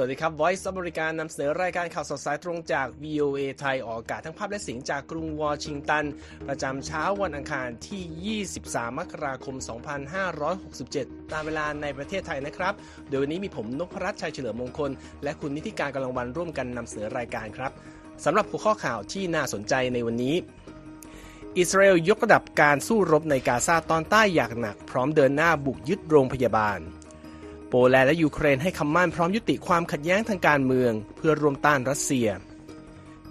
สวัสดีครับ Voice of บริการนำเสนอรายการข่าวสดสายตรงจาก VOA ไทยออกอากาศทั้งภาพและเสียงจากกรุงวอชิงตัน ประจำเช้าวันอังคารที่ 23 มกราคม 2567 ตามเวลาในประเทศไทยนะครับ โดยวันนี้มีผมนพรัตน์ชัยเฉลิมมงคล และคุณนิติการกำลังวันร่วมกันนำเสนอรายการครับสำหรับหัวข้อข่าวที่น่าสนใจในวันนี้อิสราเอลยกระดับการสู้รบในกาซาตอนใต้อย่างหนัก พร้อมเดินหน้าบุกยึดโรงพยาบาล โปแลนด์และยูเครนให้คำมั่นพร้อมยุติความขัดแย้งทางการเมือง เพื่อร่วมต้านรัสเซีย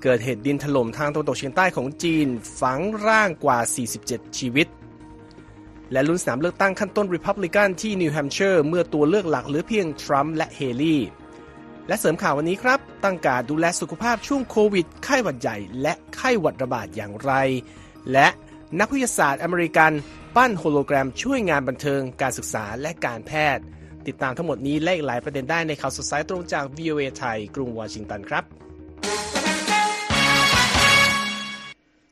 เกิดเหตุดินถล่มทางตะวันตกเฉียงใต้ของจีน ฝังร่างกว่า 47 ชีวิต และลุ้นสนามเลือกตั้งขั้นต้นริพับลิกันที่นิวแฮมเชอร์เมื่อตัวเลือกหลักเหลือเพียงทรัมป์และเฮลีและเสริมข่าววันนี้ครับ ทั้งการดูแลสุขภาพช่วงโควิด ไข้หวัดใหญ่ และไข้หวัดระบาดอย่างไร และนักวิทยาศาสตร์อเมริกัน ปั้นโฮโลแกรมช่วยงานบันเทิง การศึกษาและการแพทย์ ติดตามทั้งหมดนี้และอีกหลายประเด็นได้ในข่าวสดสายตรงจาก VOA ไทย กรุงวอชิงตันครับ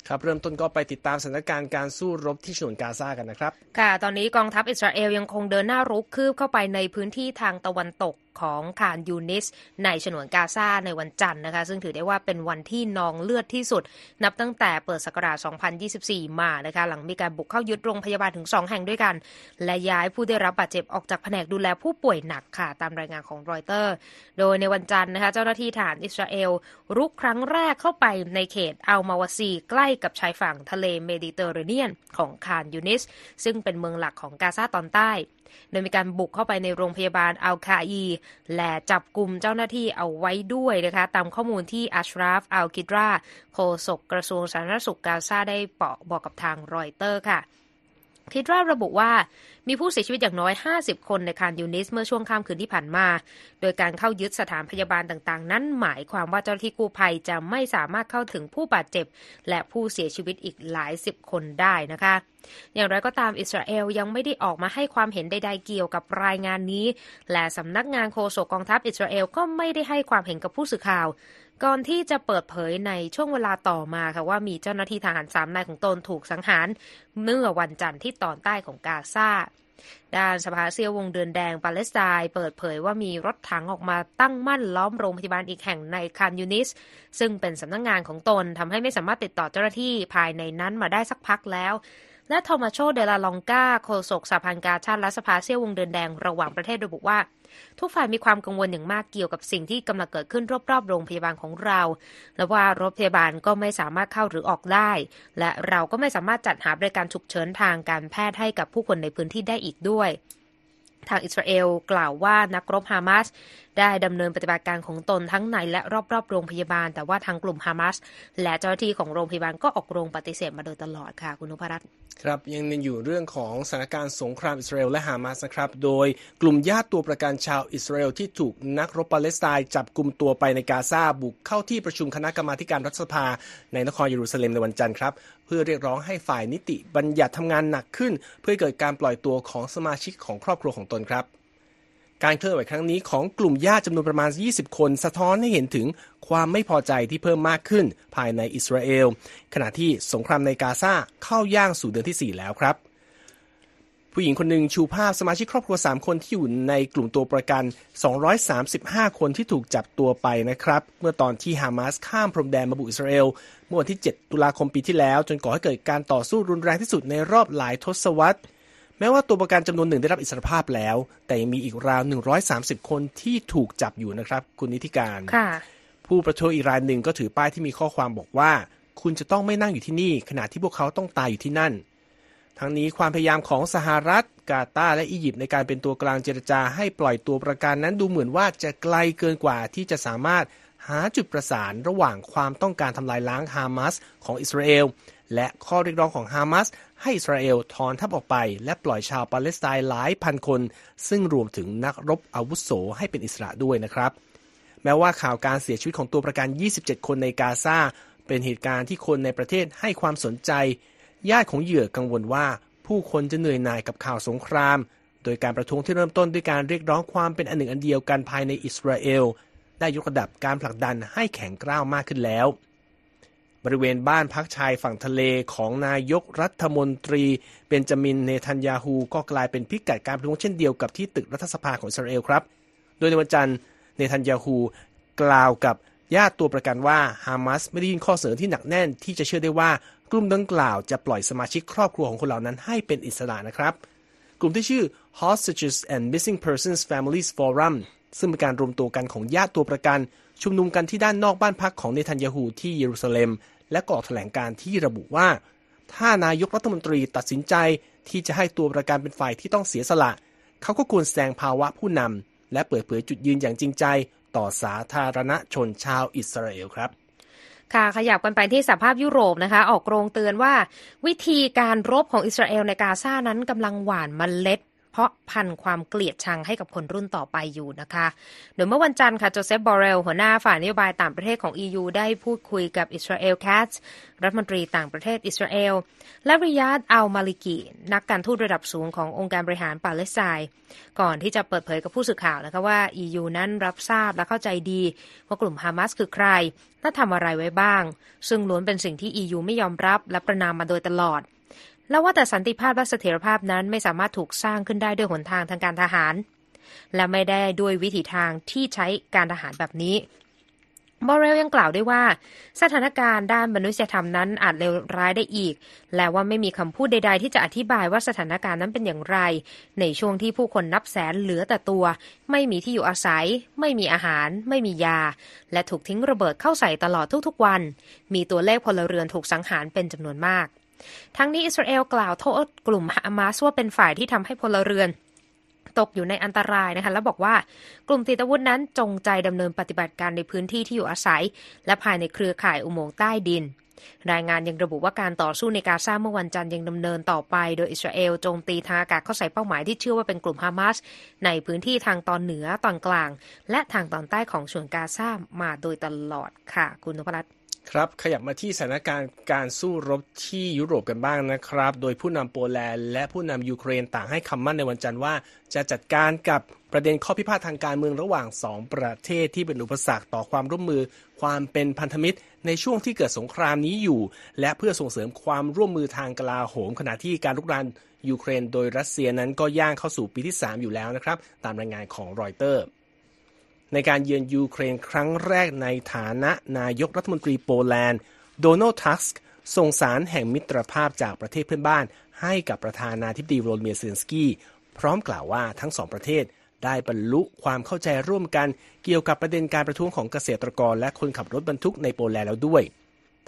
ครับเริ่มต้นก็ไปติดตามสถานการณ์การสู้รบที่ฉนวนกาซากันนะครับ ค่ะ ตอนนี้กองทัพอิสราเอลยังคงเดินหน้ารุกคืบเข้าไปในพื้นที่ทางตะวันตก ของคานยูนิส ในฉนวนกาซาในวันจันทร์นะคะ ซึ่งถือได้ว่าเป็นวันที่นองเลือดที่สุด นับตั้งแต่เปิดศักราช 2024 มานะคะ หลังมีการบุกเข้ายึดโรงพยาบาลถึง 2 แห่งด้วยกัน และย้ายผู้ได้รับบาดเจ็บออกจากแผนกดูแลผู้ป่วยหนักค่ะ ตามรายงานของรอยเตอร์ โดยในวันจันทร์นะคะ เจ้าหน้าที่ทหารอิสราเอลรุกครั้งแรกเข้าไปในเขตอัลมาวาซีใกล้กับชายฝั่งทะเลเมดิเตอร์เรเนียนของคานยูนิส ซึ่งเป็นเมืองหลักของกาซาตอนใต้โดยมีการบุกเข้าไปในโรงพยาบาลอัลคาอีและจับกลุ่มเจ้าหน้าที่เอาไว้ด้วยนะคะ ตามข้อมูลที่อัชราฟอัลกิดราโฆษกกระทรวงสาธารณสุขกาซาได้บอกกับทางรอยเตอร์ค่ะ คิดว่าระบุว่ามีผู้เสียชีวิตอย่างน้อย 50 คนในคานยูนิสเมื่อช่วงค่ำคืนที่ผ่านมา โดยการเข้ายึดสถานพยาบาลต่างๆ นั้นหมายความว่าเจ้าหน้าที่กู้ภัยจะไม่สามารถเข้าถึงผู้บาดเจ็บ และผู้เสียชีวิตอีกหลายสิบคนได้นะคะ อย่างไรก็ตามอิสราเอลยังไม่ได้ออกมาให้ความเห็นใดๆเกี่ยวกับรายงานนี้ และสำนักงานโฆษกกองทัพอิสราเอลก็ไม่ได้ให้ความเห็นกับผู้สื่อข่าว ก่อนที่จะเปิดเผยในช่วงเวลาต่อมาค่ะว่ามีเจ้าหน้าที่ทหารสามนายของตนถูกสังหารเมื่อวันจันทร์ที่ตอนใต้ของกาซาด้านสภาเสี้ยววงเดือนแดงปาเลสไตน์เปิดเผยว่ามีรถถังออกมาตั้งมั่นล้อมโรงพยาบาลอีกแห่งในคานยูนิส ซึ่งเป็นสำนักงานของตนทำให้ไม่สามารถติดต่อเจ้าหน้าที่ภายในนั้นมาได้สักพักแล้ว และโทมาโชเดลาลองกาโฆษกสภากาชาติและสภาเสี้ยววงเดือนแดงระหว่างประเทศระบุว่า ทุกฝ่ายมีความกังวลอย่างมากเกี่ยวกับสิ่งที่กำลังเกิดขึ้นรอบๆโรงพยาบาลของเรา และว่ารถพยาบาลก็ไม่สามารถเข้าหรือออกได้ และเราก็ไม่สามารถจัดหาบริการฉุกเฉินทางการแพทย์ให้กับผู้คนในพื้นที่ได้อีกด้วยทางอิสราเอลกล่าวว่านักรบฮามาส ได้ดำเนินปฏิบัติการของตนทั้งในและรอบๆ โรงพยาบาล แต่ว่าทางกลุ่มฮามาสและเจ้าหน้าที่ของโรงพยาบาลก็ออกโรงปฏิเสธมาโดยตลอดค่ะคุณนุพรัตน์ครับยังอยู่เรื่องของสถานการณ์สงครามอิสราเอลและฮามาสนะครับ โดยกลุ่มญาติตัวประกันชาวอิสราเอลที่ถูกนักรบปาเลสไตน์จับกลุ่มตัวไปในกาซาบุกเข้าที่ประชุมคณะกรรมาการรัฐสภา ในนครเยรูซาเล็มในวันจันทร์ครับ เพื่อเรียกร้องให้ฝ่ายนิติบัญญัติทำงานหนักขึ้น เพื่อเกิดการปล่อยตัวของสมาชิกของครอบครัวของตนครับ การเคลื่อนไหวครั้งนี้ของกลุ่มญาติจำนวนประมาณ 20 คน สะท้อนให้เห็นถึงความไม่พอใจที่เพิ่มมากขึ้นภายในอิสราเอล ขณะที่สงครามในกาซาเข้าย่างสู่เดือนที่ 4 แล้วครับ ผู้หญิงคนหนึ่งชูภาพสมาชิกครอบครัว 3 คนที่อยู่ในกลุ่มตัวประกัน 235 คนที่ถูกจับตัวไปนะครับ เมื่อตอนที่ฮามาสข้ามพรมแดนมาบุกอิสราเอล เมื่อวันที่ 7 ตุลาคมปีที่แล้ว จนก่อให้เกิดการต่อสู้รุนแรงที่สุดในรอบหลายทศวรรษ แม้ว่าตัวประกันจำนวนหนึ่งได้รับอิสรภาพแล้ว แต่ยังมีอีกราว 130 คนที่ถูกจับอยู่นะครับ คุณนิติการผู้ประท้วงอีกรายหนึ่งก็ถือป้ายที่มีข้อความบอกว่า คุณจะต้องไม่นั่งอยู่ที่นี่ ขณะที่พวกเขาต้องตายอยู่ที่นั่น ทั้งนี้ความพยายามของสหรัฐ กาตาร์และอียิปต์ในการเป็นตัวกลางเจรจาให้ปล่อยตัวประกันนั้นดูเหมือนว่าจะไกลเกินกว่าที่จะสามารถหาจุดประสานระหว่างความต้องการทำลายล้างฮามาสของอิสราเอล และข้อเรียกร้องของฮามาสให้อิสราเอลถอนทัพออกไป และปล่อยชาวปาเลสไตน์หลายพันคน ซึ่งรวมถึงนักรบอาวุโสให้เป็นอิสระด้วยนะครับ แม้ว่าข่าวการเสียชีวิตของตัวประกัน 27 คนในกาซาเป็นเหตุการณ์ที่คนในประเทศให้ความสนใจ ญาติของเหยื่อกังวลว่า ผู้คนจะเหนื่อยหน่ายกับข่าวสงคราม โดยการประท้วงที่เริ่มต้นด้วยการเรียกร้องความเป็นอันหนึ่งอันเดียวกันภายในอิสราเอลได้ยกระดับการผลักดันให้แข็งกร้าวมากขึ้นแล้ว บริเวณบ้านพักชายฝั่งทะเลของนายกรัฐมนตรีเบนจามินเนทันยาฮูก็กลายเป็นพิกัดการประท้วงเช่นเดียวกับที่ตึกรัฐสภาของอิสราเอลครับ โดยในวันจันทร์เนทันยาฮูกล่าวกับญาติตัวประกันว่าฮามาสไม่ได้ยื่นข้อเสนอที่หนักแน่นที่จะเชื่อได้ว่ากลุ่มดังกล่าวจะปล่อยสมาชิกครอบครัวของคนเหล่านั้นให้เป็นอิสระนะครับ กลุ่มที่ชื่อ Hostages and Missing Persons Families Forum ซึ่งเป็นการรวมตัวกันของญาติตัวประกัน ชุมนุมกันที่ด้านนอกบ้านพักของเนทันยาฮูที่เยรูซาเล็ม และก่อแถลงการที่ระบุว่า ถ้านายกรัฐมนตรีตัดสินใจที่จะให้ตัวประกันเป็นฝ่ายที่ต้องเสียสละ เขาก็ควรแสดงภาวะผู้นำและเปิดเผยจุดยืนอย่างจริงใจ ต่อสาธารณชนชาวอิสราเอลครับค่ะขยับกันไปที่สหภาพยุโรปนะคะ ออกโรงเตือนว่า วิธีการรบของอิสราเอลในกาซานั้นกำลังหว่านเมล็ด เพาะพันธุ์ความเกลียดชังให้กับคนรุ่นต่อไปอยู่นะคะ โดยเมื่อวันจันทร์ค่ะโจเซฟบอเรลหัวหน้าฝ่ายนโยบายต่างประเทศของ EU ได้พูดคุยกับอิสราเอล คัตซ์ รัฐมนตรีต่างประเทศอิสราเอล และริยาดอัลมาลิกีนักการทูตระดับสูงขององค์การบริหารปาเลสไตน์ก่อนที่จะเปิดเผยกับผู้สื่อข่าวนะคะว่า EU นั้นรับทราบและเข้าใจดี ว่ากลุ่มฮามาสคือใครและทำอะไรไว้บ้าง ซึ่งล้วนเป็นสิ่งที่ EU ไม่ยอมรับและประนามมาโดยตลอด แล้วว่าแต่สันติภาพและเสถียรภาพนั้นไม่สามารถถูกสร้างขึ้นได้ด้วยหนทางทางการทหาร และไม่ได้ด้วยวิถีทางที่ใช้การทหารแบบนี้บอเรลยังกล่าวด้วยว่า สถานการณ์ด้านมนุษยธรรมนั้นอาจเลวร้ายได้อีก และว่าไม่มีคำพูดใด ๆ ที่จะอธิบายว่าสถานการณ์นั้นเป็นอย่างไร ในช่วงที่ผู้คนนับแสนเหลือแต่ตัว ไม่มีที่อยู่อาศัย ไม่มีอาหาร ไม่มียา และถูกทิ้งระเบิดเข้าใส่ตลอดทุกๆวัน มีตัวเลขพลเรือนถูกสังหารเป็นจำนวนมาก ทั้งนี้อิสราเอลกล่าวโทษกลุ่มฮามาสว่าเป็นฝ่ายที่ทำให้พลเรือน ตกอยู่ในอันตรายนะคะ แล้วบอกว่ากลุ่มติดอาวุธนั้นจงใจดำเนินปฏิบัติการในพื้นที่ที่อยู่อาศัย และภายในเครือข่ายอุโมงค์ใต้ดินรายงานยังระบุว่าการต่อสู้ในกาซาเมื่อวันจันทร์ยังดำเนินต่อไป โดยอิสราเอลโจมตีทางอากาศเข้าใส่เป้าหมายที่เชื่อว่าเป็นกลุ่มฮามาสในพื้นที่ทางตอนเหนือตอนกลาง และทางตอนใต้ของส่วนกาซามาโดยตลอดค่ะ คุณนพรัตน์ ครับขยับมาที่สถานการณ์การสู้รบที่ยุโรปกันบ้างนะครับ โดยผู้นำโปแลนด์และผู้นำยูเครนต่างให้คำมั่นในวันจันทร์ว่า จะจัดการกับประเด็นข้อพิพาททางการเมืองระหว่าง 2 ประเทศที่เป็นอุปสรรคต่อความร่วมมือ ความเป็นพันธมิตร ในช่วงที่เกิดสงครามนี้อยู่ และเพื่อส่งเสริมความร่วมมือทางกลาโหม ขณะที่การรุกรานยูเครน โดยรัสเซียนั้นก็ย่างเข้าสู่ปีที่ 3 อยู่แล้วนะครับ ตามรายงานของรอยเตอร์ ในการเยือนยูเครนครั้งแรกในฐานะนายกรัฐมนตรีโปแลนด์ โดนัลด์ทัสก์ส่งสารแห่งมิตรภาพจากประเทศเพื่อนบ้าน ให้กับประธานาธิบดีโวโลดิเมียร์เซเลนสกี้ พร้อมกล่าวว่าทั้งสองประเทศได้บรรลุความเข้าใจร่วมกันเกี่ยวกับประเด็นการประท้วงของเกษตรกรและคนขับรถบรรทุกในโปแลนด์แล้วด้วย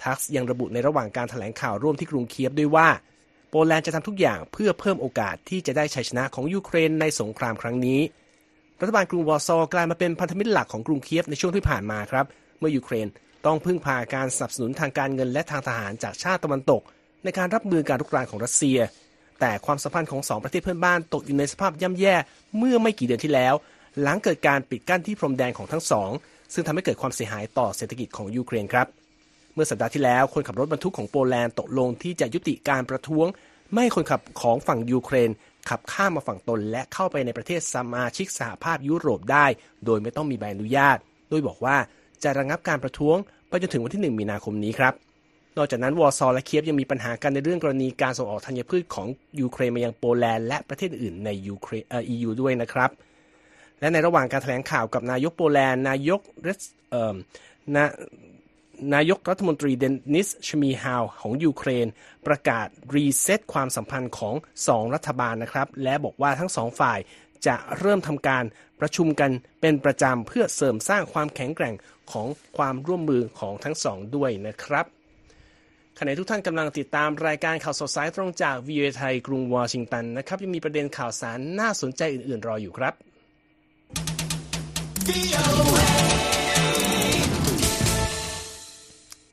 ทัสก์ยังระบุในระหว่างการแถลงข่าวร่วมที่กรุงเคียบด้วยว่า โปแลนด์จะทำทุกอย่างเพื่อเพิ่มโอกาสที่จะได้ชัยชนะของยูเครนในสงครามครั้งนี้ รัฐบาลกรุงวอร์ซอกลายมาเป็นพันธมิตรหลักของกรุงเคียบในช่วงที่ผ่านมาครับ เมื่อยูเครนต้องพึ่งพาการสนับสนุนทางการเงินและทางทหารจากชาติตะวันตก ในการรับมือการรุกรานของรัสเซีย แต่ความสัมพันธ์ของสองประเทศเพื่อนบ้านตกอยู่ในสภาพย่ำแย่เมื่อไม่กี่เดือนที่แล้ว หลังเกิดการปิดกั้นที่พรมแดนของทั้งสอง ซึ่งทำให้เกิดความเสียหายต่อเศรษฐกิจของยูเครนครับเมื่อสัปดาห์ที่แล้วคนขับรถบรรทุกของโปแลนด์ตกลงที่จะยุติการประท้วง ไม่คนขับของฝั่งยูเครน ขับข้ามมาฝั่งตนและเข้าไปในประเทศสมาชิกสหภาพยุโรปได้ โดยไม่ต้องมีใบอนุญาต โดยบอกว่าจะระงับการประท้วงไปจนถึงวันที่ 1 มีนาคมนี้ครับ นอกจากนั้นวอร์ซอและเคียบยังมีปัญหากันในเรื่องกรณีการส่งออกธัญพืชของยูเครนมายังโปแลนด์และประเทศอื่นในยูเครนเอ่อ EU ด้วยนะครับ และในระหว่างการแถลงข่าวกับนายกโปแลนด์นายกเรสเอ่อนา นายกรัฐมนตรีเดนิสชมีฮาลของยูเครน ประกาศ reset ความสัมพันธ์ของสองรัฐบาลนะครับ และบอกว่าทั้งสองฝ่ายจะเริ่มทำการประชุมกันเป็นประจำเพื่อเสริมสร้างความแข็งแกร่งของความร่วมมือของทั้งสองด้วยนะครับขณะทุกท่านกำลังติดตามรายการข่าวสดสายตรงจากวีไทยกรุงวอชิงตันนะครับยังมีประเด็นข่าวสารน่าสนใจอื่น ๆ รออยู่ครับ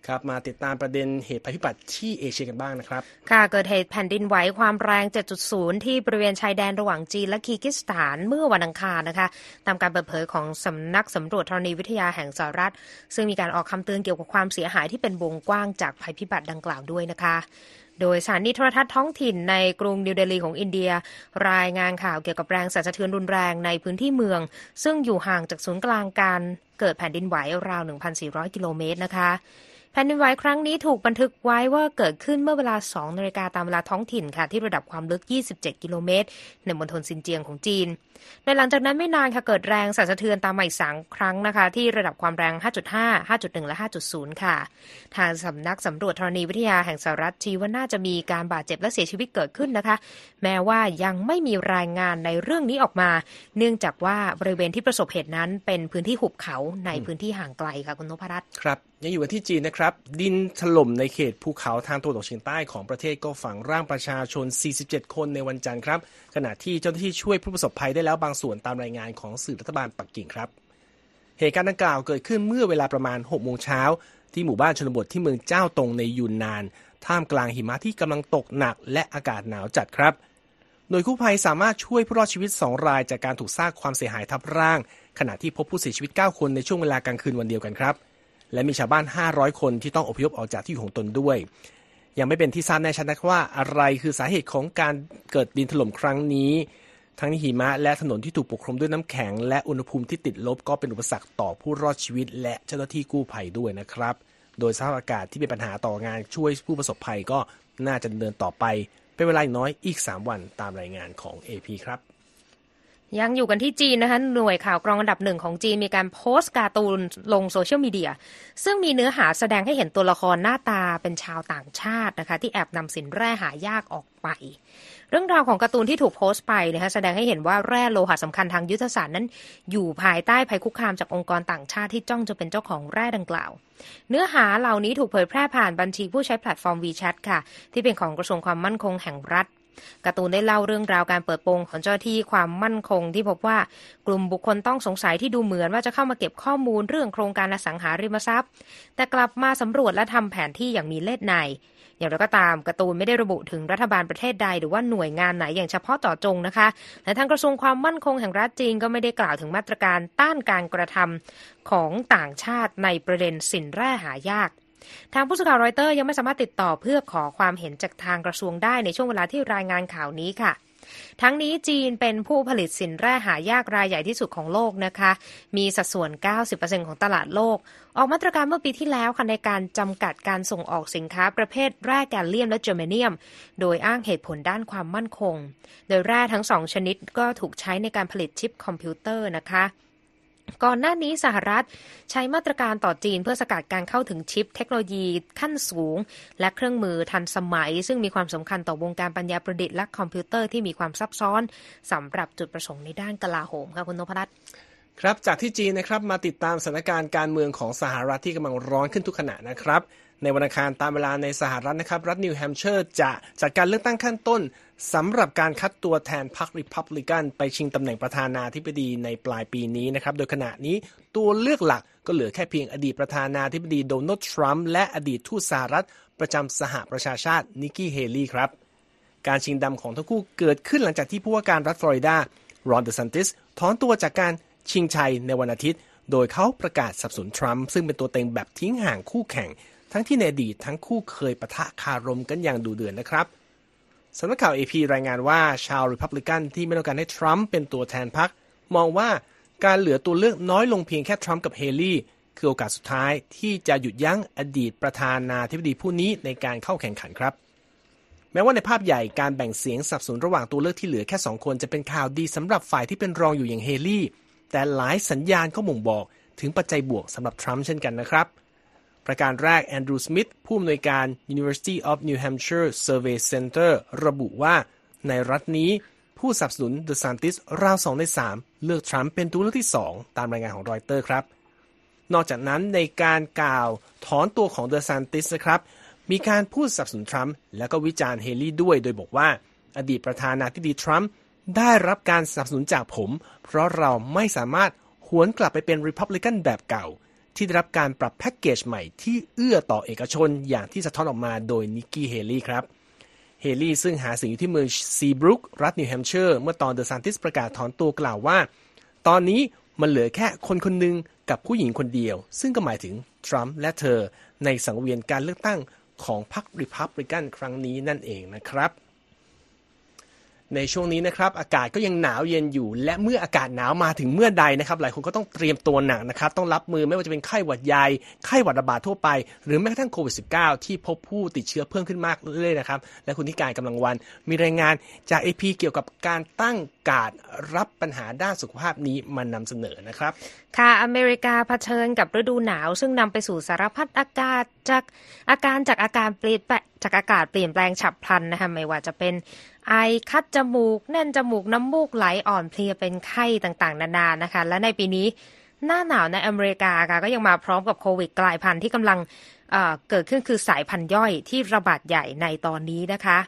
ครับมาติดตามประเด็นเหตุภัยพิบัติที่เอเชียกันบ้างนะครับ ค่ะเกิดเหตุแผ่นดินไหวความแรง 7.0 ที่บริเวณชายแดนระหว่างจีนและคีกิสถานเมื่อวันอังคารนะคะตามการเปิดเผยของสำนักสำรวจธรณีวิทยาแห่งสหรัฐ ซึ่งมีการออกคำเตือนเกี่ยวกับความเสียหายที่เป็นวงกว้างจากภัยพิบัติดังกล่าวด้วยนะคะโดยสถานีโทรทัศน์ท้องถิ่นในกรุงนิวเดลีของอินเดีย รายงานข่าวเกี่ยวกับแรงสั่นสะเทือนรุนแรงในพื้นที่เมือง ซึ่งอยู่ห่างจากศูนย์กลางการเกิดแผ่นดินไหวราว 1,400 กิโลเมตรนะคะ แผ่นดินไหวครั้งนี้ถูกบันทึกไว้ว่าเกิดขึ้นเมื่อเวลา 2 นาฬิกาตามเวลาท้องถิ่นค่ะ ที่ระดับความลึก 27 กิโลเมตร ในมณฑลซินเจียงของจีนในหลังจากนั้นไม่นานค่ะเกิดแรงสั่นสะเทือนตามมาอีกสามครั้งนะคะ ที่ระดับความแรง 5.5 5.1 และ 5.0 ค่ะ ทางสำนักสำรวจธรณีวิทยาแห่งสหรัฐชี้ว่าน่าจะมีการบาดเจ็บและเสียชีวิตเกิดขึ้นนะคะ แม้ว่ายังไม่มีรายงานในเรื่องนี้ออกมา เนื่องจากว่าบริเวณที่ประสบเหตุนั้น เป็นพื้นที่หุบเขาในพื้นที่ห่างไกลค่ะคุณนพรัตน์ครับยังอยู่กันที่จีนนะครับ ดินถล่มในเขตภูเขาทางตะวันตกเฉียงใต้ของประเทศก็ฝังร่างประชาชน 47 คนในวันจันทร์ครับขณะที่เจ้าหน้าที่ช่วยผู้ประสบภัยได้แล้วบางส่วนตามรายงานของสื่อรัฐบาลปักกิ่งครับ เหตุการณ์ดังกล่าวเกิดขึ้นเมื่อเวลาประมาณ6โมงเช้าที่หมู่บ้านชนบทที่เมืองเจ้าตงในยูนนาน ท่ามกลางหิมะที่กำลังตกหนักและอากาศหนาวจัดครับโดยกู้ภัยสามารถช่วยผู้รอดชีวิต 2 รายจากการถูกซากความเสียหายทับร่าง ขณะที่พบผู้เสียชีวิต 9 คนในช่วงเวลากลางคืนวันเดียวกันครับ และมีชาวบ้าน 500 คนที่ต้องอพยพออกจากที่อยู่ของตนด้วย ยังไม่เป็นที่ทราบแน่ชัดนะว่าอะไรคือสาเหตุของการเกิดดินถล่มครั้งนี้ ทั้งหิมะและถนนที่ถูกปกคลุมด้วยน้ำแข็ง และอุณหภูมิที่ติดลบก็เป็นอุปสรรคต่อผู้รอดชีวิต และเจ้าหน้าที่กู้ภัยด้วยนะครับ โดยสภาพอากาศที่เป็นปัญหาต่องานช่วยผู้ประสบภัยก็น่าจะเดินต่อไป เป็นเวลาน้อยอีก 3 วันตามรายงานของ AP ครับ ยังอยู่กันที่จีนนะคะหน่วยข่าวกรองอันดับหนึ่งของจีนมีการโพสต์การ์ตูนลงโซเชียลมีเดีย ซึ่งมีเนื้อหาแสดงให้เห็นตัวละครหน้าตาเป็นชาวต่างชาตินะคะ ที่แอบนำสินแร่หายากออกไป เรื่องราวของการ์ตูนที่ถูกโพสต์ไปนะคะแสดงให้เห็นว่าแร่โลหะสำคัญทางยุทธศาสตร์นั้น อยู่ภายใต้ภัยคุกคามจากองค์กรต่างชาติที่จ้องจะเป็นเจ้าของแร่ดังกล่าว เนื้อหาเหล่านี้ถูกเผยแพร่ผ่านบัญชีผู้ใช้แพลตฟอร์ม WeChat ค่ะ ที่เป็นของกระทรวงความมั่นคงแห่งรัฐ การ์ตูนได้เล่าเรื่องราวการเปิดโปงของเจ้าหน้าที่ความมั่นคงที่พบว่ากลุ่มบุคคลต้องสงสัยที่ดูเหมือนว่าจะเข้ามาเก็บข้อมูลเรื่องโครงการอสังหาริมทรัพย์ แต่กลับมาสำรวจและทำแผนที่อย่างมีเล่ห์ในอย่างไรก็ตามการ์ตูนไม่ได้ระบุถึงรัฐบาลประเทศใด หรือว่าหน่วยงานไหนอย่างเฉพาะต่อจงนะคะและทางกระทรวงความมั่นคงแห่งรัฐจีนก็ไม่ได้กล่าวถึงมาตรการต้านการกระทำของต่างชาติในประเด็นสินแร่หายาก ทางผู้สื่อข่าวรอยเตอร์ยังไม่สามารถติดต่อเพื่อขอความเห็นจากทางกระทรวงได้ในช่วงเวลาที่รายงานข่าวนี้ค่ะทั้งนี้จีนเป็นผู้ผลิตสินแร่หายากรายใหญ่ที่สุดของโลกนะคะ มีสัดส่วน 90%ของตลาดโลก ออกมาตรการเมื่อปีที่แล้วค่ะในการจำกัดการส่งออกสินค้าประเภทแร่แกลเลียมและเจอร์เมเนียม โดยอ้างเหตุผลด้านความมั่นคง โดยแร่ทั้งสองชนิดก็ถูกใช้ในการผลิตชิปคอมพิวเตอร์นะคะ ก่อนหน้านี้สหรัฐใช้มาตรการต่อจีนเพื่อสกัดการเข้าถึงชิปเทคโนโลยีขั้นสูง และเครื่องมือทันสมัย ซึ่งมีความสำคัญต่อวงการปัญญาประดิษฐ์และคอมพิวเตอร์ที่มีความซับซ้อนสำหรับจุดประสงค์ในด้านกลาโหมค่ะคุณนพรัตน์ครับจากที่จีนนะครับมาติดตามสถานการณ์การเมืองของสหรัฐที่กำลังร้อนขึ้นทุกขณะนะครับ ในวันอังคารตามเวลาในสหรัฐนะครับ รัฐนิวแฮมเชอร์จะจัดการเลือกตั้งขั้นต้นสำหรับการคัดตัวแทนพรรคริพับลิกันไปชิงตำแหน่งประธานาธิบดีในปลายปีนี้นะครับ โดยขณะนี้ตัวเลือกหลักก็เหลือแค่เพียงอดีตประธานาธิบดีโดนัลด์ทรัมป์และอดีตทูตสหรัฐ ประจำสหประชาชาตินิกกี้เฮลีครับ การชิงดำของทั้งคู่เกิดขึ้นหลังจากที่ผู้ว่าการรัฐฟลอริดารอนเดซันติสถอนตัวจากการชิงชัยในวันอาทิตย์ โดยเขาประกาศสนับสนุนทรัมป์ซึ่งเป็นตัวเต็งแบบทิ้งห่างคู่แข่ง ทั้งที่ในอดีตทั้งคู่เคยปะทะคารมกันอย่างดุเดือดนะครับสำนักข่าว AP รายงานว่าชาวริพับลิกันที่ไม่ต้องการให้ทรัมป์เป็นตัวแทนพรรคมองว่าการเหลือตัวเลือกน้อยลงเพียงแค่ทรัมป์กับเฮลี่คือโอกาสสุดท้ายที่จะหยุดยั้งอดีตประธานาธิบดีผู้นี้ในการเข้าแข่งขันครับ แม้ว่าในภาพใหญ่การแบ่งเสียงสับสนระหว่างตัวเลือกที่เหลือแค่สองคนจะเป็นข่าวดีสำหรับฝ่ายที่เป็นรองอยู่อย่างเฮลี่แต่หลายสัญญาณก็มุ่งบอกถึงปัจจัยบวกสำหรับทรัมป์เช่นกันนะครับ ประการแรกแอนดรูว์สมิธผู้อำนวยการ University of New Hampshire Survey Center ระบุว่าในรัฐนี้ผู้สนับสนุนเดอะซานติสราวสองในสามเลือกทรัมป์เป็นตัวเลือกที่สองตามรายงานของรอยเตอร์ครับ นอกจากนั้นในการกล่าวถอนตัวของเดอซานติสนะครับ มีการพูดสนับสนุนทรัมป์และก็วิจารณ์เฮลี่ด้วยโดยบอกว่า อดีตประธานาธิบดีทรัมป์ได้รับการสนับสนุนจากผม เพราะเราไม่สามารถหวนกลับไปเป็นริพับลิกันแบบเก่า ที่ได้รับการปรับแพ็กเกจใหม่ที่เอื้อต่อเอกชนอย่างที่สะท้อนออกมาโดยนิกกี้เฮลี่ครับเฮลี่ซึ่งหาเสียงอยู่ที่เมืองซีบรุกรัฐนิวแฮมเชอร์เมื่อตอนเดอซานติสประกาศถอนตัวกล่าวว่า ตอนนี้มันเหลือแค่คนคนหนึ่งกับผู้หญิงคนเดียว ซึ่งก็หมายถึงทรัมป์และเธอในสังเวียนการเลือกตั้งของพรรคริพับลิกันครั้งนี้นั่นเองนะครับ ในช่วงนี้นะครับอากาศก็ยังหนาวเย็นอยู่ และเมื่ออากาศหนาวมาถึงเมื่อใดนะครับหลายคนก็ต้องเตรียมตัวหนักนะครับต้องรับมือไม่ว่าจะเป็นไข้หวัดใหญ่ไข้หวัดระบาดทั่วไป หรือแม้กระทั่งโควิด -19 ที่พบผู้ติดเชื้อเพิ่มขึ้นมากเรื่อยๆนะครับและคุณที่การกำลังวันมีรายงานจาก AP เกี่ยวกับการตั้งการรับปัญหาด้านสุขภาพนี้มานำเสนอนะครับ ค่ะอเมริกาเผชิญกับฤดูหนาว ซึ่งนำไปสู่สารพัดอากาศจากอาการจากอาการเปลี่ยนแปลจากอากาศเปลี่ยนแปลงฉับพลันนะคะไม่ว่าจะเป็น ไอคัดจมูก แน่นจมูกน้ำมูกไหลอ่อนเพลียเป็นไข้ต่างๆ นานานะคะ และในปีนี้หน้าหนาวในอเมริกาค่ะก็ยังมาพร้อมกับโควิดกลายพันธุ์ที่กำลังเกิดขึ้นคือสายพันธุ์ย่อยที่ระบาดใหญ่ในตอนนี้นะคะ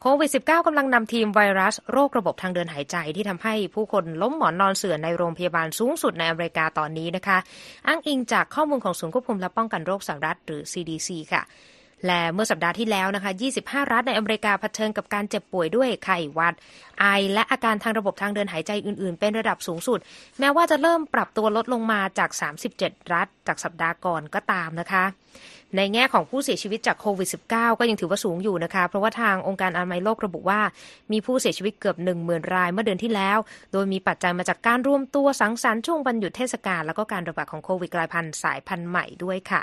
โควิด -19 กำลังนำทีมไวรัสโรคระบบทางเดินหายใจที่ทำให้ผู้คนล้มหมอนนอนเสื่อในโรงพยาบาลสูงสุดในอเมริกาตอนนี้นะคะ อ้างอิงจากข้อมูลของศูนย์ควบคุมและป้องกันโรคสหรัฐหรือ CDC ค่ะ และเมื่อสัปดาห์ที่แล้วนะคะ 25 รัฐในอเมริกาเผชิญกับการเจ็บป่วยด้วยไข้หวัด ไอ และอาการทางระบบทางเดินหายใจอื่น ๆ เป็นระดับสูงสุด แม้ว่าจะเริ่มปรับตัวลดลงมาจาก 37 รัฐจากสัปดาห์ก่อนก็ตามนะคะ ในแง่ของผู้เสียชีวิตจากโควิด -19 ก็ยังถือว่าสูงอยู่นะคะ เพราะว่าทางองค์การอนามัยโลกระบุว่า มีผู้เสียชีวิตเกือบ 10,000 รายเมื่อเดือนที่แล้ว โดยมีปัจจัยมาจากการรวมตัวสังสรรค์ช่วงวันหยุดเทศกาลแล้วก็การระบาดของโควิดกลายพันธุ์สายพันธุ์ใหม่ด้วยค่ะ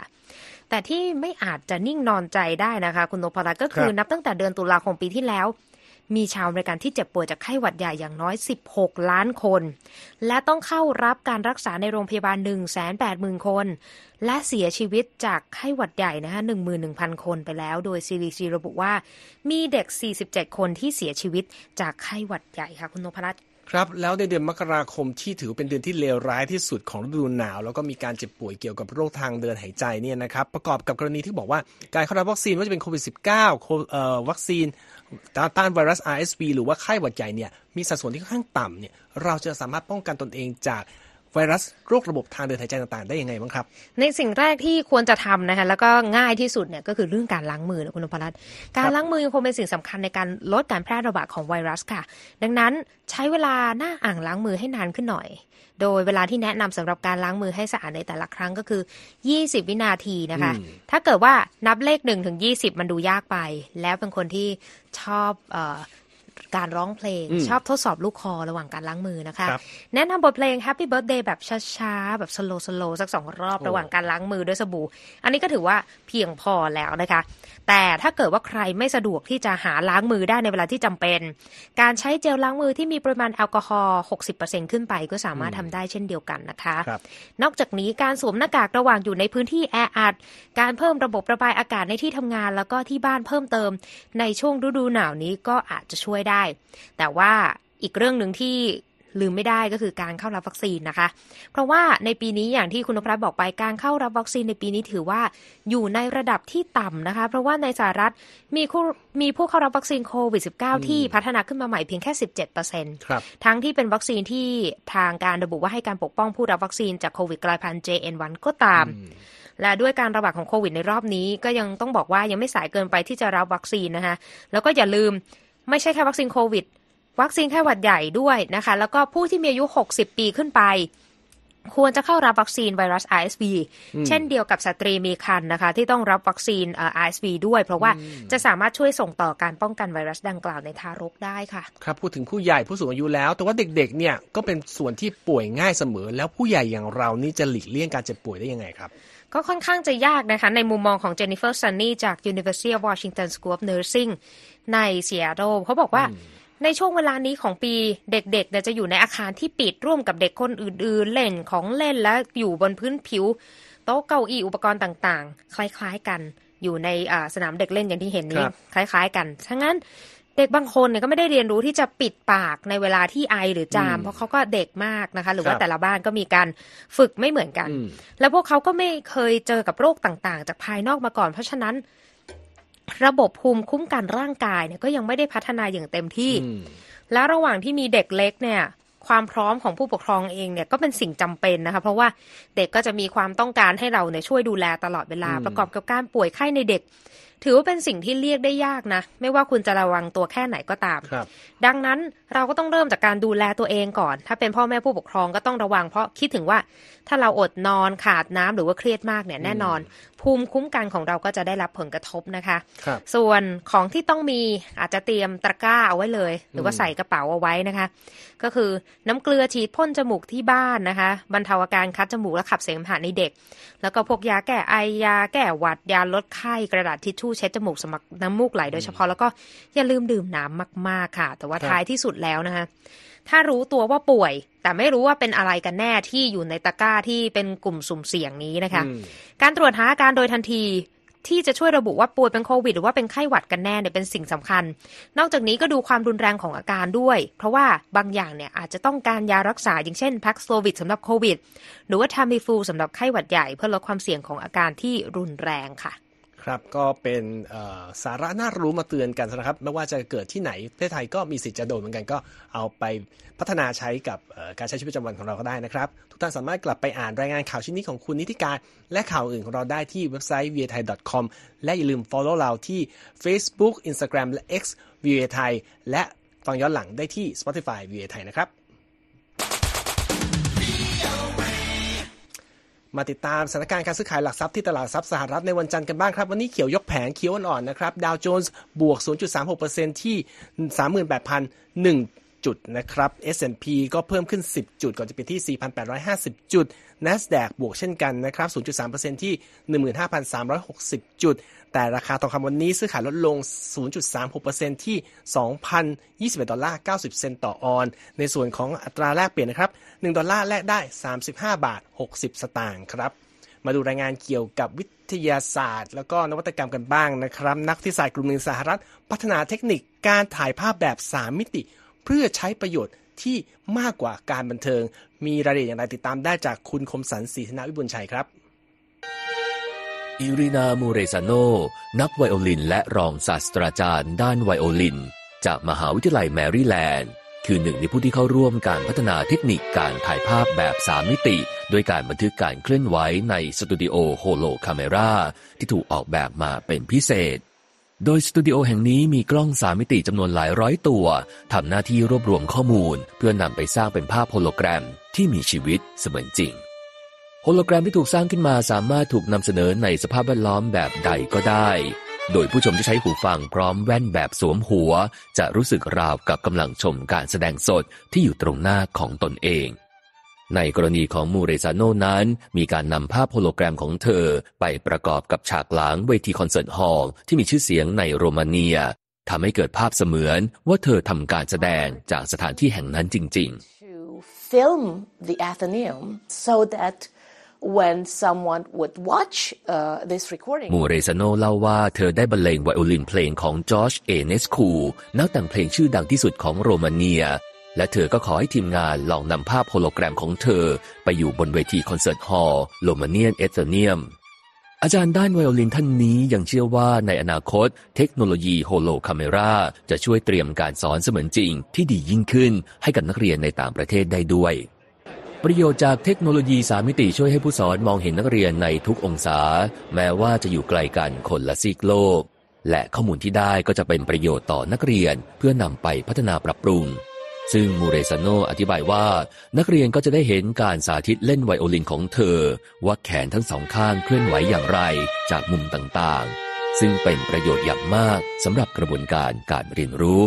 แต่ที่ไม่อาจจะนิ่งนอนใจได้นะคะ คุณนพรัตก็คือนับตั้งแต่เดือนตุลาคมปีที่แล้ว มีชาวอเมริกันที่เจ็บป่วยจากไข้หวัดใหญ่อย่างน้อย 16 ล้านคน และต้องเข้ารับการรักษาในโรงพยาบาล 180,000 คน และเสียชีวิตจากไข้หวัดใหญ่นะคะ11,000 คนไปแล้ว โดย CDC ระบุว่ามีเด็ก 47 คนที่เสียชีวิตจากไข้หวัดใหญ่ค่ะคุณนพรัตน์ครับแล้วในเดือนมกราคมที่ถือเป็นเดือนที่เลวร้ายที่สุดของฤดูหนาว แล้วก็มีการเจ็บป่วยเกี่ยวกับโรคทางเดินหายใจเนี่ยนะครับประกอบกับกรณีที่บอกว่าการเข้ารับวัคซีนว่าจะเป็นโควิด -19 วัคซีน ต้านไวรัส RSV หรือว่าไข้หวัดใหญ่เนี่ยมีสัดส่วนที่ค่อนข้างต่ำเนี่ยเราจะสามารถป้องกันตนเองจาก ไวรัสโรคระบบทางเดินหายใจต่างๆ ได้ยังไงบ้างครับ ในสิ่งแรกที่ควรจะทำนะคะแล้วก็ง่ายที่สุดเนี่ยก็คือเรื่องการล้างมือนะคุณนพรัตน์การล้างมือยังคงเป็นสิ่งสำคัญในการลดการแพร่ระบาดของไวรัสค่ะ ดังนั้นใช้เวลาหน้าอ่างล้างมือให้นานขึ้นหน่อย โดยเวลาที่แนะนำสำหรับการล้างมือให้สะอาดในแต่ละครั้งก็คือ 20 วินาทีนะคะ ถ้าเกิดว่านับเลข1ถึง20 มันดูยากไป แล้วเป็นคนที่ชอบ การร้องเพลง ชอบทดสอบลูกคอระหว่างการล้างมือนะคะ แนะนำบทเพลง Happy Birthday แบบช้าๆ แบบสโลสโลสักสองรอบระหว่างการล้างมือด้วยสบู่ อันนี้ก็ถือว่าเพียงพอแล้วนะคะ แต่ถ้าเกิดว่าใครไม่สะดวกที่จะหาล้างมือได้ในเวลาที่จำเป็น การใช้เจลล้างมือที่มีปริมาณแอลกอฮอล์60%ขึ้นไปก็สามารถทำได้เช่นเดียวกันนะคะนอกจากนี้การสวมหน้ากากระหว่างอยู่ในพื้นที่แออัดการเพิ่มระบบระบายอากาศในที่ทำงาน แล้วก็ที่บ้านเพิ่มเติม ในช่วงฤดูหนาวนี้ก็อาจจะช่วยได้ แต่ว่าอีกเรื่องหนึ่งที่ลืมไม่ได้ก็คือการเข้ารับวัคซีนนะคะ เพราะว่าในปีนี้อย่างที่คุณนพรัตน์บอกไปการเข้ารับวัคซีนในปีนี้ถือว่าอยู่ในระดับที่ต่ำนะคะ เพราะว่าในสหรัฐมีมีผู้เข้ารับวัคซีนโควิด -19 ที่พัฒนาขึ้นมาใหม่เพียงแค่ 17%ทั้งที่เป็นวัคซีนที่ทางการระบุว่าให้การปกป้องผู้รับวัคซีนจากโควิดกลายพันธุ์ JN1 ก็ตาม และด้วยการระบาดของโควิดในรอบนี้ ก็ยังต้องบอกว่ายังไม่สายเกินไปที่จะรับวัคซีนนะคะแล้วก็อย่าลืม ไม่ใช่แค่วัคซีนโควิด วัคซีนไข้หวัดใหญ่ด้วยนะคะ แล้วก็ผู้ที่มีอายุ 60 ปีขึ้นไป ควรจะเข้ารับวัคซีนไวรัส RSV เช่นเดียวกับสตรีมีครรภ์นะคะ ที่ต้องรับวัคซีน RSV ด้วย เพราะว่าจะสามารถช่วยส่งต่อการป้องกันไวรัสดังกล่าวในทารกได้ค่ะ ครับพูดถึงผู้ใหญ่ผู้สูงอายุแล้ว แต่ว่าเด็กๆเนี่ยก็เป็นส่วนที่ป่วยง่ายเสมอ แล้วผู้ใหญ่อย่างเรานี่จะหลีกเลี่ยงการเจ็บป่วยได้ยังไงครับก็ค่อนข้างจะยากนะคะ ในมุมมองของเจนนิเฟอร์ซันนี่จาก University of Washington School of Nursing ในซีแอตเทิลเขาบอกว่า ในช่วงเวลานี้ของปีเด็กๆเนี่ยจะอยู่ในอาคารที่ปิดร่วมกับเด็กคนอื่นๆ เล่นของเล่นและอยู่บนพื้นผิว โต๊ะเก้าอี้อุปกรณ์ต่างๆ คล้ายๆกัน อยู่ในสนามเด็กเล่นอย่างที่เห็นนี้คล้าย ๆ กันทั้งนั้นเด็กบางคนเนี่ยก็ไม่ได้เรียนรู้ที่จะปิดปากในเวลาที่ไอหรือจาม เพราะเขาก็เด็กมากนะคะ หรือว่าแต่ละบ้านก็มีการฝึกไม่เหมือนกัน แล้วพวกเขาก็ไม่เคยเจอกับโรคต่างๆ จากภายนอกมาก่อน เพราะฉะนั้น ระบบภูมิคุ้มกันร่างกายเนี่ยก็ยังไม่ได้พัฒนาอย่างเต็มที่ แล้วระหว่างที่มีเด็กเล็กเนี่ย ความพร้อมของผู้ปกครองเองเนี่ยก็เป็นสิ่งจำเป็นนะคะ เพราะว่าเด็กก็จะมีความต้องการให้เราเนี่ยช่วยดูแลตลอดเวลาประกอบกับการป่วยไข้ในเด็ก ถือว่าเป็นสิ่งที่เรียกได้ยากนะ ไม่ว่าคุณจะระวังตัวแค่ไหนก็ตาม ดังนั้นเราก็ต้องเริ่มจากการดูแลตัวเองก่อน ถ้าเป็นพ่อแม่ผู้ปกครองก็ต้องระวัง เพราะคิดถึงว่าถ้าเราอดนอนขาดน้ำหรือว่าเครียดมากเนี่ยแน่นอน ภูมิคุ้มกันของเราก็จะได้รับผลกระทบนะคะครับส่วนของที่ต้องมีอาจจะเตรียมตะกร้าเอาไว้เลย หรือว่าใส่กระเป๋าเอาไว้นะคะ ก็คือน้ำเกลือฉีดพ่นจมูกที่บ้านนะคะบรรเทาอาการคัดจมูกและขับเสมหะในเด็ก แล้วก็พวกยาแก้ไอยาแก้หวัดยาลดไข้กระดาษทิชชู่เช็ดจมูกสมักน้ำมูกไหลโดยเฉพาะแล้วก็อย่าลืมดื่มน้ำมาก ๆ ค่ะ แต่ว่าครับท้ายที่สุดแล้วนะคะถ้ารู้ตัวว่าป่วย แต่ไม่รู้ว่าเป็นอะไรกันแน่ที่อยู่ในตะกร้าที่เป็นกลุ่มสุ่มเสี่ยงนี้นะคะอืมการตรวจหาอาการโดยทันทีที่จะช่วยระบุว่าป่วยเป็นโควิด หรือว่าเป็นไข้หวัดกันแน่เนี่ยเป็นสิ่งสำคัญ นอกจากนี้ก็ดูความรุนแรงของอาการด้วย เพราะว่าบางอย่างเนี่ยอาจจะต้องการยารักษาอย่างเช่นพักโซวิดสำหรับโควิด หรือว่าทามิฟูสำหรับไข้หวัดใหญ่เพื่อลดความเสี่ยงของอาการที่รุนแรงค่ะ ครับก็เป็นสาระน่ารู้มาเตือนกันนะครับ ไม่ว่าจะเกิดที่ไหนประเทศไทยก็มีสิทธิ์จะโดนเหมือนกันก็เอาไปพัฒนาใช้กับการใช้ชีวิตประจำวันของเราก็ได้นะครับ ทุกท่านสามารถกลับไปอ่านรายงานข่าวชิ้นนี้ของคุณนิติการ และข่าวอื่นของเราได้ที่เว็บไซต์ v i a t h a i com และอย่าลืม follow เราที่ Facebook Instagram และ X v i a t h a i และฟังย้อนหลังได้ที่ Spotify v i a t h a i นะครับ มาติดตามสถานการณ์การซื้อขายหลักทรัพย์ที่ตลาดทรัพย์สหรัฐในวันจันทร์กันบ้างครับ วันนี้เขียวยกแผงเขียวอ่อนๆนะครับดาวโจนส์บวก 0.36%ที่ 38,001 จุดนะครับ S&P ก็เพิ่มขึ้น 10 จุด ก่อนจะไปที่ 4,850 จุด NASDAQ บวกเช่นกันนะครับ 0.3%ที่ 15,360 จุด แต่ราคาทองคำวันนี้ซื้อขายลดลง 0.36%ที่ 2,021 ดอลลาร์ 90 เซนต์ต่อออนซ์ ในส่วนของอัตราแลกเปลี่ยนนะครับ 1 ดอลลาร์แลกได้ 35 บาท 60 สตางค์ครับมาดูรายงานเกี่ยวกับวิทยาศาสตร์ แล้วก็นวัตกรรมกันบ้างนะครับ นักวิทยาศาสตร์กลุ่มหนึ่งสหรัฐ พัฒนาเทคนิคการถ่ายภาพแบบ 3 มิติ เพื่อใช้ประโยชน์ที่มากกว่าการบันเทิง มีรายละเอียดอย่างไรติดตามได้จากคุณคมสันศรีธนาวิบุญชัยครับอิรินามูเรซาโนนักไวโอลิน และรองศาสตราจารย์ ด้านไวโอลิน จากมหาวิทยาลัยแมริแลนด์ คือหนึ่งในผู้ที่เข้าร่วมการพัฒนาเทคนิคการถ่ายภาพแบบ 3 มิติ โดยการบันทึกการเคลื่อนไหวในสตูดิโอ HoloCamera ที่ถูกออกแบบมาเป็นพิเศษ โดยสตูดิโอแห่งนี้มีกล้องสามมิติจำนวนหลายร้อยตัวทำหน้าที่รวบรวมข้อมูล เพื่อนำไปสร้างเป็นภาพโฮโลแกรมที่มีชีวิตเสมือนจริง โฮโลแกรมที่ถูกสร้างขึ้นมาสามารถถูกนำเสนอในสภาพแวดล้อมแบบใดก็ได้ โดยผู้ชมที่ใช้หูฟังพร้อมแว่นแบบสวมหัว จะรู้สึกราวกับกำลังชมการแสดงสดที่อยู่ตรงหน้าของตนเอง ในกรณีของมูเรซาโนนั้น มีการนำภาพโฮโลแกรมของเธอไปประกอบกับฉากหลังเวทีคอนเสิร์ตฮอลล์ที่มีชื่อเสียงในโรมาเนียทำให้เกิดภาพเสมือนว่าเธอทำการแสดงจากสถานที่แห่งนั้นจริงๆ to film the Athenaeum so that when someone would watch uh, this recording, มูเรซาโนเล่าว่าเธอได้บรรเลงไวโอลินเพลงของจอร์จเอเนสคูนักแต่งเพลงชื่อดังที่สุดของโรมาเนีย และเธอก็ขอให้ทีมงานลองนำภาพโฮโลแกรมของเธอไปอยู่บนเวทีคอนเสิร์ตฮอลล์โรมาเนียนเอเธเนียม อาจารย์ด้านไวโอลินท่านนี้ยังเชื่อว่าในอนาคต เทคโนโลยี HoloCamera จะช่วยเตรียมการสอนเสมือนจริง ที่ดียิ่งขึ้นให้กับนักเรียนในต่างประเทศได้ด้วยประโยชน์จากเทคโนโลยีสามมิติช่วยให้ผู้สอนมองเห็นนักเรียนในทุกองศา แม้ว่าจะอยู่ไกลกันคนละซีกโลก และข้อมูลที่ได้ก็จะเป็นประโยชน์ต่อนักเรียนเพื่อนำไปพัฒนาปรับปรุง ซึ่งมูเรซาโนอธิบายว่า นักเรียนก็จะได้เห็นการสาธิตเล่นไวโอลินของเธอ ว่าแขนทั้งสองข้างเคลื่อนไหวอย่างไรจากมุมต่างๆ ซึ่งเป็นประโยชน์อย่างมากสำหรับกระบวนการการเรียนรู้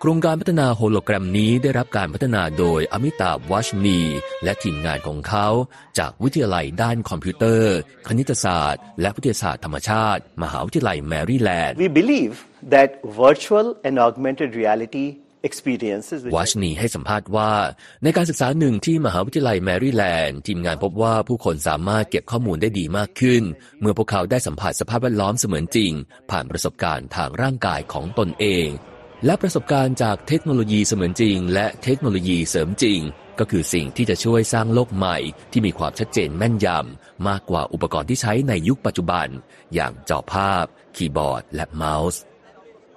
โครงการพัฒนาโฮโลแกรมนี้ได้รับการพัฒนาโดยอมิตาบวัชนีและทีมงานของเขา จากวิทยาลัยด้านคอมพิวเตอร์ คณิตศาสตร์ และวิทยาศาสตร์ธรรมชาติ มหาวิทยาลัยแมริแลนด์ We believe that virtual and augmented reality วัชนีให้สัมภาษณ์ว่า ในการศึกษาหนึ่งที่มหาวิทยาลัยแมริแลนด์ทีมงานพบว่าผู้คนสามารถเก็บข้อมูลได้ดีมากขึ้น เมื่อพวกเขาได้สัมผัสสภาพแวดล้อมเสมือนจริง ผ่านประสบการณ์ทางร่างกายของตนเอง และประสบการณ์จากเทคโนโลยีเสมือนจริง และเทคโนโลยีเสริมจริง ก็คือสิ่งที่จะช่วยสร้างโลกใหม่ ที่มีความชัดเจนแม่นยำมากกว่าอุปกรณ์ที่ใช้ในยุคปัจจุบัน อย่างจอภาพ คีย์บอร์ด และเมาส์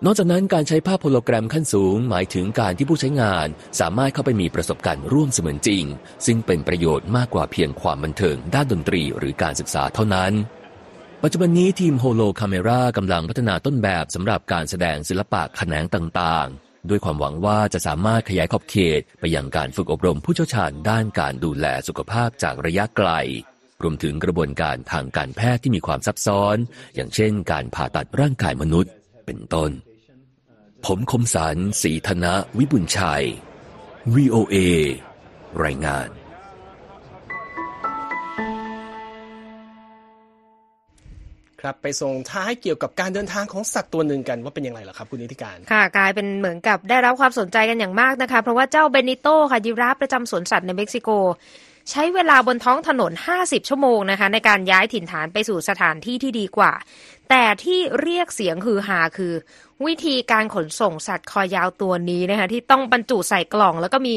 นอกจากนั้นการใช้ภาพโฮโลแกรมขั้นสูง หมายถึงการที่ผู้ใช้งาน สามารถเข้าไปมีประสบการณ์ร่วมเสมือนจริง ซึ่งเป็นประโยชน์มากกว่าเพียงความบันเทิงด้านดนตรีหรือการศึกษาเท่านั้น ปัจจุบันนี้ทีมโฮโลคาเมรากำลังพัฒนาต้นแบบสำหรับการแสดงศิลปะแขนงต่างๆ ด้วยความหวังว่าจะสามารถขยายขอบเขต ไปยังการฝึกอบรมผู้เชี่ยวชาญด้านการดูแลสุขภาพจากระยะไกลรวมถึงกระบวนการทางการแพทย์ที่มีความซับซ้อน อย่างเช่น การผ่าตัดร่างกายมนุษย์ เป็นต้น ผมคมสารสีธนะวิบุญชัย VOA รายงาน ครับไปส่งท้ายเกี่ยวกับการเดินทางของสัตว์ตัวหนึ่งกันว่าเป็นอย่างไรเหรอครับคุณนิติการ ค่ะ กลายเป็นเหมือนกับได้รับความสนใจกันอย่างมากนะคะ เพราะว่าเจ้าเบนิโตค่ะยีราฟประจำสวนสัตว์ในเม็กซิโก ใช้เวลาบนท้องถนน 50 ชั่วโมงนะคะ ในการย้ายถิ่นฐานไปสู่สถานที่ที่ดีกว่า แต่ที่เรียกเสียงฮือฮาคือ วิธีการขนส่งสัตว์คอยาวตัวนี้นะคะ ที่ต้องบรรจุใส่กล่อง แล้วก็มี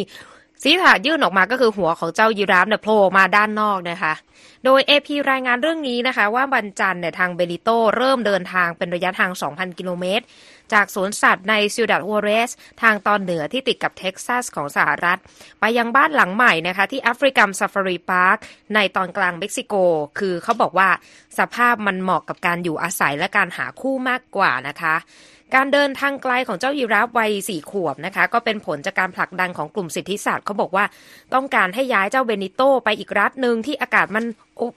ศีรษะยื่นออกมาก็คือหัวของเจ้ายีราฟเนี่ยโผล่มาด้านนอกนะคะ โดย AP รายงานเรื่องนี้นะคะ ว่าวันจันเนี่ยทางเบลิโตเริ่มเดินทางเป็นระยะทาง 2,000 กิโลเมตร จากสวนสัตว์ในซิวดัตวอเรส ทางตอนเหนือที่ติดกับเท็กซัสของสหรัฐ ไปยังบ้านหลังใหม่นะคะ ที่แอฟริกันซาฟารีพาร์คในตอนกลางเม็กซิโก คือเขาบอกว่าสภาพมันเหมาะกับการอยู่อาศัยและการหาคู่มากกว่านะคะการเดินทางไกลของเจ้ายีราฟวัยสี่ขวบนะคะ ก็เป็นผลจากการผลักดันของกลุ่มสิทธิสัตว์เขาบอกว่า ต้องการให้ย้ายเจ้าเบนิโตไปอีกรัฐหนึ่งที่อากาศมันอบ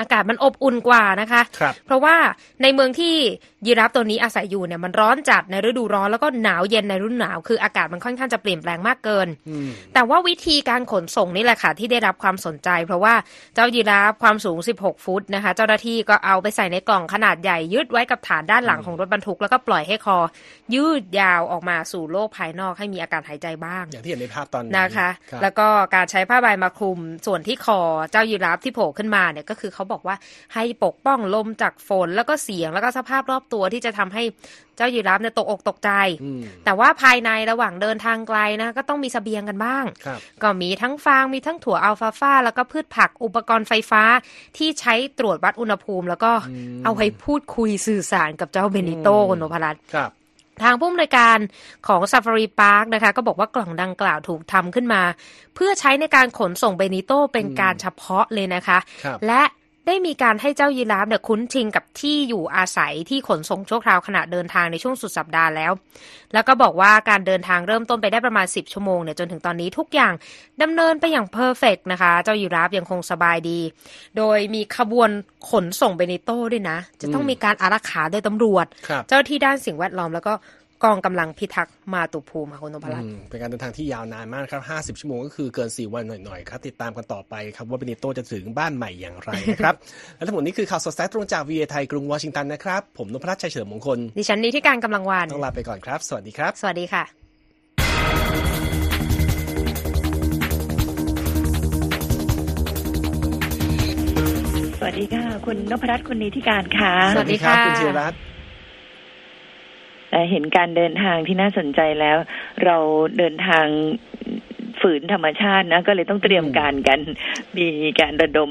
อากาศมันอบอุ่นกว่านะคะครับเพราะว่าในเมืองที่ยีราฟตัวนี้อาศัยอยู่เนี่ยมันร้อนจัดในฤดูร้อนแล้วก็หนาวเย็นในฤดูหนาว คืออากาศมันค่อนข้างจะเปลี่ยนแปลงมากเกินอืมแต่ว่าวิธีการขนส่งนี่แหละค่ะที่ได้รับความสนใจ เพราะว่าเจ้ายีราฟความสูง 16 ฟุตนะคะ เจ้าหน้าที่ก็เอาไปใส่ในกล่องขนาดใหญ่ยึดไว้กับฐานด้านหลังของรถบรรทุกแล้วก็ปล่อยให้คอ ยืดยาวออกมาสู่โลกภายนอกให้มีอากาศหายใจบ้าง อย่างที่เห็นในภาพตอนนี้นะคะรับแล้วก็การใช้ผ้าใบมาคลุมส่วนที่คอเจ้ายีราฟที่โผล่ขึ้นมาเนี่ยก็คือเขาบอกว่าให้ปกป้องลมจากฝนแล้วก็เสียงแล้วก็สภาพรอบตัวที่จะทำให้เจ้ายีราฟเนี่ยตกอกตกใจอืมแต่ว่าภายในระหว่างเดินทางไกลนะ ก็ต้องมีเสบียงกันบ้างครับก็มีทั้งฟางมีทั้งถั่วอัลฟาฟาแล้วก็พืชผักอุปกรณ์ไฟฟ้าที่ใช้ตรวจวัดอุณหภูมิ แล้วก็เอาไว้พูดคุยสื่อสารกับเจ้าเบนิโตคุณนพรัตน์ครับทางผู้อำนวยการของ Safari Park นะคะก็บอกว่ากล่องดังกล่าวถูกทำขึ้นมา เพื่อใช้ในการขนส่งเบนิโตเป็นการเฉพาะเลยนะคะครับและ ได้มีการให้เจ้ายีราฟเนี่ยคุ้นชินกับที่อยู่อาศัยที่ขนส่งชั่วคราวขณะเดินทางในช่วงสุดสัปดาห์แล้ว แล้วก็บอกว่าการเดินทางเริ่มต้นไปได้ประมาณ 10 ชั่วโมงเนี่ยจนถึงตอนนี้ทุกอย่างดำเนินไปอย่าง perfect นะคะ เจ้ายีราฟยังคงสบายดี โดยมีขบวนขนส่งเบนิโต้ด้วยนะ จะต้องมีการอารักขาโดยตำรวจครับเจ้าหน้าที่ด้านสิ่งแวดล้อมแล้วก็ กองกำลังพิทักษ์มาตุภูมิค่ะคุณนพรัตน์อืมเป็นการเดินทางที่ยาวนานมากครับ 50 ชั่วโมงก็คือเกิน 4 วันหน่อยๆ ครับ ติดตามกันต่อไปครับ ว่าเบนิโตจะถึงบ้านใหม่อย่างไรนะครับ และทั้งหมดนี้คือข่าวสดสายตรงจากวีเอไทยกรุงวอชิงตันนะครับ ผมนพรัตน์ชัยเฉลิมมงคล ดิฉันนี้ที่การกำลังวานต้องลาไปก่อนครับ สวัสดีครับ สวัสดีค่ะสวัสดีค่ะ คุณนพรัตน์คุณนิติการค่ะ สวัสดีค่ะ คุณธีรรัตน์แต่ เห็นการเดินทางที่น่าสนใจแล้ว เราเดินทางฝืนธรรมชาตินะ ก็เลยต้องเตรียมการกัน มีการระดม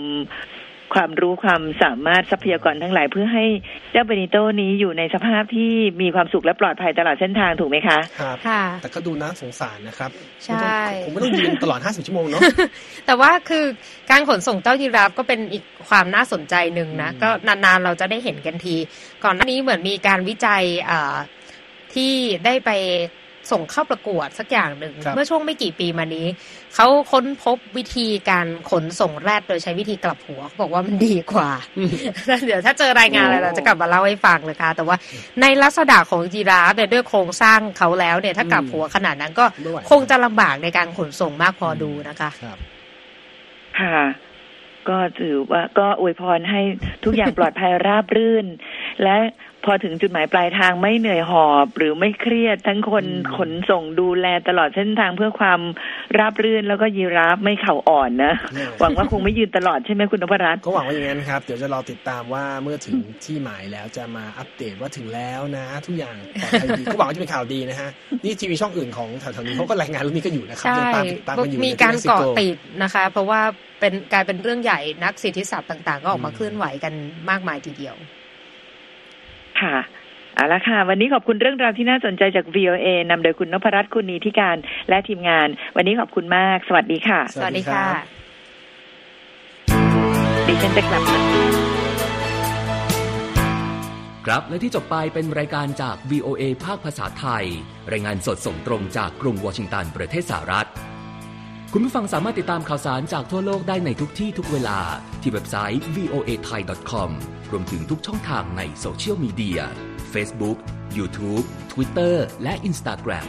ความรู้ความสามารถทรัพยากรทั้งหลายเพื่อให้เจ้าเบนิโตนี้อยู่ในสภาพที่มีความสุขและปลอดภัยตลอดเส้นทางถูกไหมคะครับค่ะ แต่ก็ดูน่าสงสารนะครับใช่ผมไม่ต้องยืนตลอด 50 ชั่วโมงเนาะแต่ว่าคือการขนส่งเจ้ายีราฟก็เป็นอีกความน่าสนใจหนึ่งนะอืมก็นานๆเราจะได้เห็นกันที ก่อนหน้านี้เหมือนมีการวิจัยอ่า ที่ได้ไปส่งเข้าประกวดสักอย่างหนึ่งครับเมื่อช่วงไม่กี่ปีมานี้ เขาค้นพบวิธีการขนส่งแรดโดยใช้วิธีกลับหัวเขาบอกว่ามันดีกว่า เดี๋ยวถ้าเจอรายงานอะไรเราจะกลับมาเล่าให้ฟังนะคะ แต่ว่าในลักษณะของยีราฟเนี่ยด้วยโครงสร้างเขาแล้วเนี่ย ถ้ากลับหัวขนาดนั้นก็ไม่ไหวคงจะลำบากในการขนส่งมากพอดูนะคะครับค่ะ ก็ถือว่าก็อวยพรให้ทุกอย่างปลอดภัยราบรื่น และ พอถึงจุดหมายปลายทางไม่เหนื่อยหอบหรือไม่เครียด ทั้งคนอืมขนส่งดูแลตลอดเส้นทางเพื่อความราบรื่นแล้วก็ยีราฟไม่เข่าอ่อนนะเนี่ยหวังว่าคงไม่ยืนตลอดใช่ไหมคุณนพรัตน์ก็หวังว่าอย่างนั้นครับ เดี๋ยวจะรอติดตามว่าเมื่อถึงที่หมายแล้วจะมาอัปเดตว่าถึงแล้วนะ ทุกอย่างปลอดภัยดีก็หวังว่าจะเป็นข่าวดีนะฮะนี่ทีวีช่องอื่นของแถวๆนี้เขาก็รายงานเรื่องนี้ก็อยู่นะครับใช่ยังตามตามกันอยู่มีในการม็ซิโเกาะติดนะคะ เพราะว่าเป็นกลายเป็นเรื่องใหญ่นักสิทธิศัพท์ต่าง ๆ ก็ออกมาอืมเคลื่อนไหวกันมากมายทีเดียว ค่ะเอาละค่ะ วันนี้ขอบคุณเรื่องราวที่น่าสนใจจาก VOA นำโดยคุณนพรัตน์คุณนีทิการและทีมงาน วันนี้ขอบคุณมาก สวัสดีค่ะ สวัสดีค่ะ ดิฉันจะกลับครับและที่จบไปเป็นรายการจาก VOA ภาคภาษาไทย รายงานสดส่งตรงจากกรุงวอชิงตันประเทศสหรัฐ คุณผู้ฟังสามารถติดตามข่าวสารจากทั่วโลกได้ในทุกที่ทุกเวลาที่เว็บไซต์ voa thai com รวมถึงทุกช่องทางในโซเชียลมีเดีย Facebook, YouTube, Twitter และ Instagram